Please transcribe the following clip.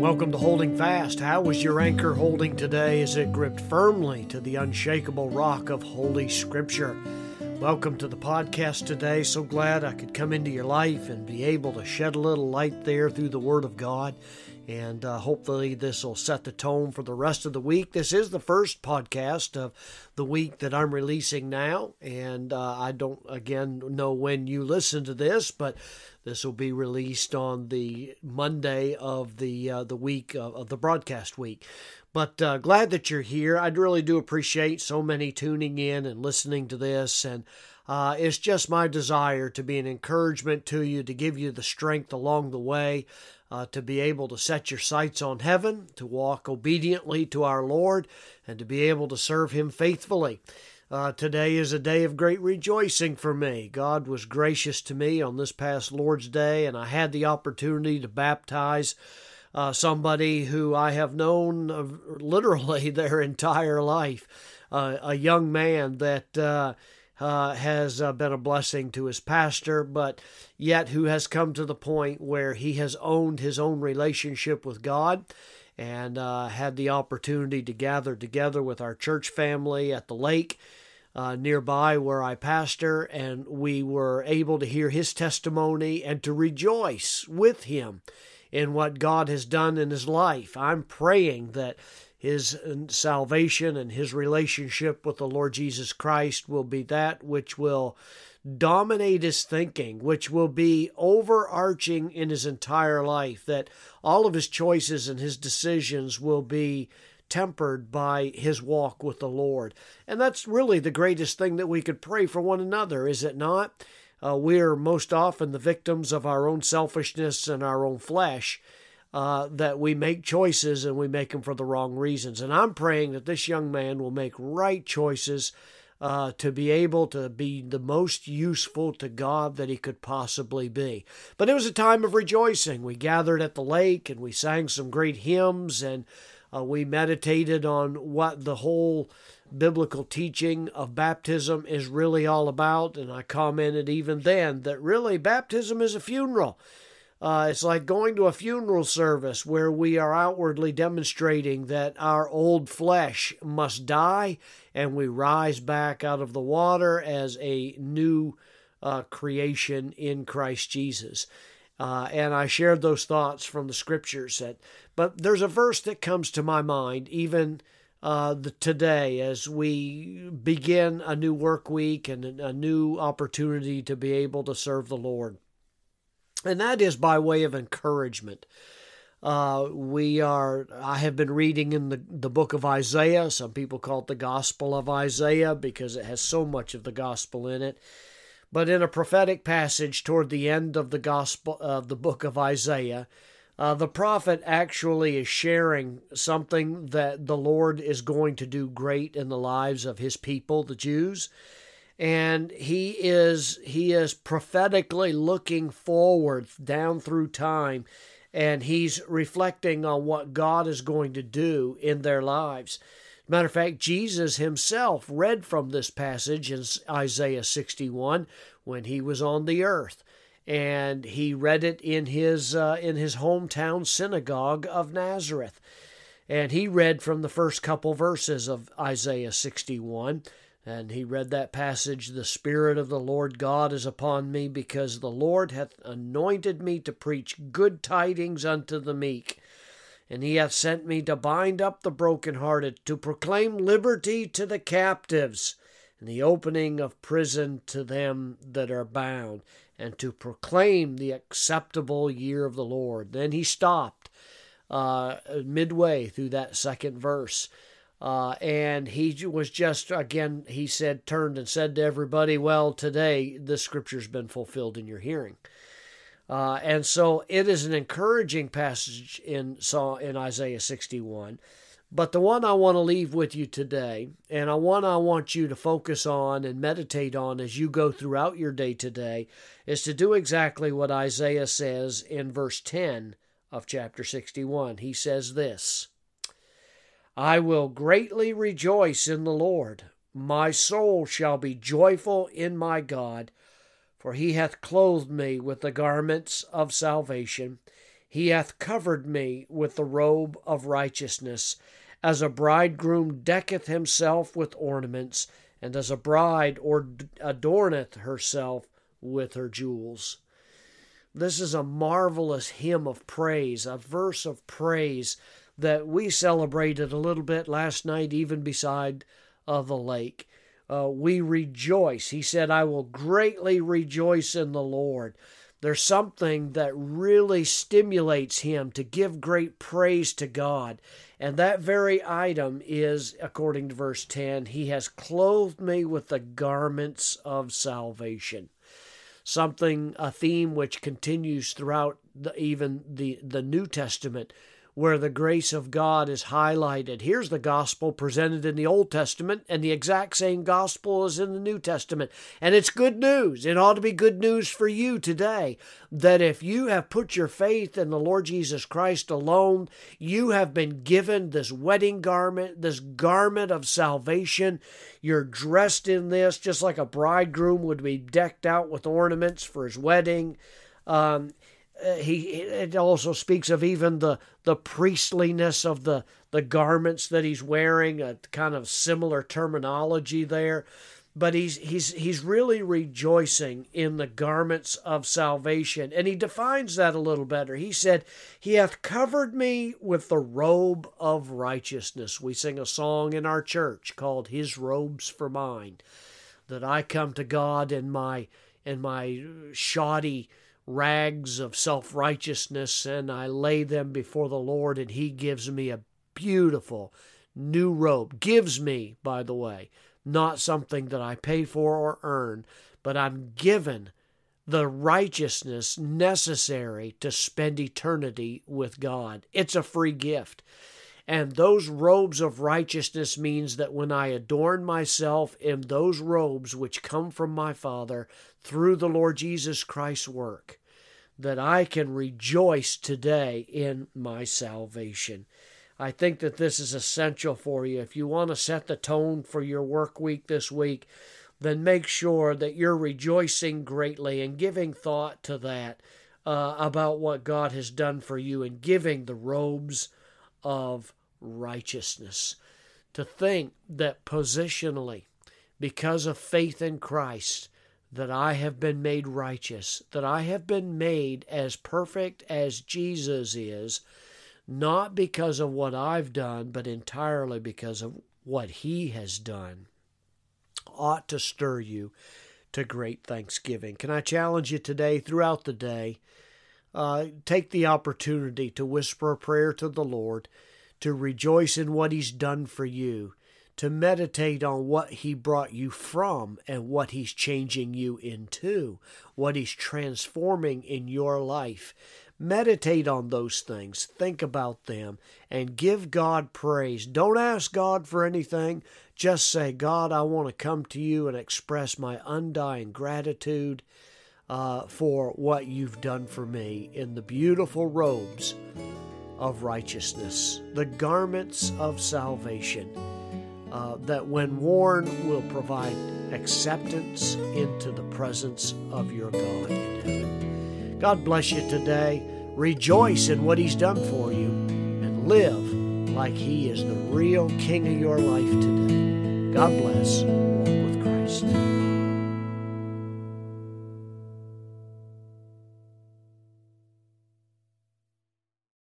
welcome to Holding Fast. How was your anchor holding today as it gripped firmly to the unshakable rock of Holy Scripture? Welcome to the podcast today. So glad I could come into your life and be able to shed a little light there through the Word of God. And uh, hopefully, this will set the tone for the rest of the week. This is the first podcast of the week that I'm releasing now. And uh, I don't, again, know when you listen to this, but this will be released on the Monday of the uh, the week of, of, the broadcast week. But uh, glad that you're here. I really do appreciate so many tuning in and listening to this, and uh, it's just my desire to be an encouragement to you, to give you the strength along the way, uh, to be able to set your sights on heaven, to walk obediently to our Lord, and to be able to serve Him faithfully. Uh, today is a day of great rejoicing for me. God was gracious to me on this past Lord's Day, and I had the opportunity to baptize uh, somebody who I have known uh, literally their entire life, uh, a young man that. Uh, uh, has been a blessing to his pastor, but yet who has come to the point where he has owned his own relationship with God and uh, had the opportunity to gather together with our church family at the lake uh, nearby where I pastor, and we were able to hear his testimony and to rejoice with him in what God has done in his life. I'm praying that his salvation and his relationship with the Lord Jesus Christ will be that which will dominate his thinking, which will be overarching in his entire life, that all of his choices and his decisions will be tempered by his walk with the Lord. And that's really the greatest thing that we could pray for one another, is it not? Uh, we're most often the victims of our own selfishness and our own flesh. Uh, that we make choices and we make them for the wrong reasons. And I'm praying that this young man will make right choices uh, to be able to be the most useful to God that he could possibly be. But it was a time of rejoicing. We gathered at the lake and we sang some great hymns and uh, we meditated on what the whole biblical teaching of baptism is really all about, and I commented even then that really baptism is a funeral. Uh, it's like going to a funeral service where we are outwardly demonstrating that our old flesh must die and we rise back out of the water as a new uh, creation in Christ Jesus. Uh, and I shared those thoughts from the scriptures. That, but there's a verse that comes to my mind even uh, the, today as we begin a new work week and a new opportunity to be able to serve the Lord. And that is by way of encouragement. Uh, we are, I have been reading in the, the book of Isaiah. Some people call it the Gospel of Isaiah because it has so much of the gospel in it. But in a prophetic passage toward the end of the gospel of the book of Isaiah, uh, the prophet actually is sharing something that the Lord is going to do great in the lives of his people, the Jews. And he is he is prophetically looking forward down through time and he's reflecting on what God is going to do in their lives. Matter of fact, Jesus himself read from this passage in Isaiah 61 when he was on the earth. And he read it in his, uh, in his hometown synagogue of Nazareth. And he read from the first couple verses of Isaiah 61. And he read that passage The Spirit of the Lord God is upon me, because the Lord hath anointed me to preach good tidings unto the meek and he hath sent me to bind up the brokenhearted, to proclaim liberty to the captives, and the opening of prison to them that are bound, and to proclaim the acceptable year of the Lord. Then he stopped uh, midway through that second verse. Uh, and he was just, again, he said, turned and said to everybody, Well, today the scripture's been fulfilled in your hearing. Uh, and so it is an encouraging passage in in Isaiah 61. But the one I want to leave with you today, and the one I want you to focus on and meditate on as you go throughout your day today, is to do exactly what Isaiah says in verse 10 of chapter 61. He says this I will greatly rejoice in the Lord. My soul shall be joyful in my God for he hath clothed me with the garments of salvation. He hath covered me with the robe of righteousness, as a bridegroom decketh himself with ornaments, and as a bride adorneth herself with her jewels. This is a marvelous hymn of praise, a verse of praise that we celebrated a little bit last night, even beside uh, the lake. Uh, we rejoice. He said, I will greatly rejoice in the Lord. There's something that really stimulates him to give great praise to God. And that very item is, according to verse 10, He has clothed me with the garments of salvation. Something, a theme which continues throughout the, even the, the New Testament where the grace of God is highlighted. Here's the gospel presented in the Old Testament, and the exact same gospel is in the New Testament. And it's good news. It ought to be good news for you today that if you have put your faith in the Lord Jesus Christ alone, you have been given this wedding garment, this garment of salvation. You're dressed in this just like a bridegroom would be decked out with ornaments for his wedding. Um, uh, he it also speaks of even the the priestliness of the the garments that he's wearing a kind of similar terminology there. But he's he's he's really rejoicing in the garments of salvation. And he defines that a little better. He said he hath covered me with the robe of righteousness. We sing a song in our church called his robes for mine that i come to god in my in my shoddy rags of self righteousness and I lay them before the Lord, and He gives me a beautiful new robe. Gives me, by the way, not something that I pay for or earn, but I'm given the righteousness necessary to spend eternity with God. It's a free gift. And those robes of righteousness means that when I adorn myself in those robes which come from my Father through the Lord Jesus Christ's work, that I can rejoice today in my salvation. I think that this is essential for you. If you want to set the tone for your work week this week, then make sure that you're rejoicing greatly and giving thought to that uh, about what God has done for you and giving the robes of righteousness. To think that positionally, because of faith in Christ, that I have been made righteous, that I have been made as perfect as Jesus is, not because of what I've done, but entirely because of what He has done, ought to stir you to great thanksgiving. Can I challenge you today, throughout the day, uh, take the opportunity to whisper a prayer to the Lord, to rejoice in what He's done for you to meditate on what He brought you from and what He's changing you into, what He's transforming in your life. Meditate on those things, think about them, and give God praise. Don't ask God for anything. Just say, God, I want to come to you and express my undying gratitude uh, for what you've done for me in the beautiful robes of righteousness, the garments of salvation uh, that when worn will provide acceptance into the presence of your God in heaven. God bless you today. Rejoice in what He's done for you and live like He is the real King of your life today. God bless. Walk with Christ.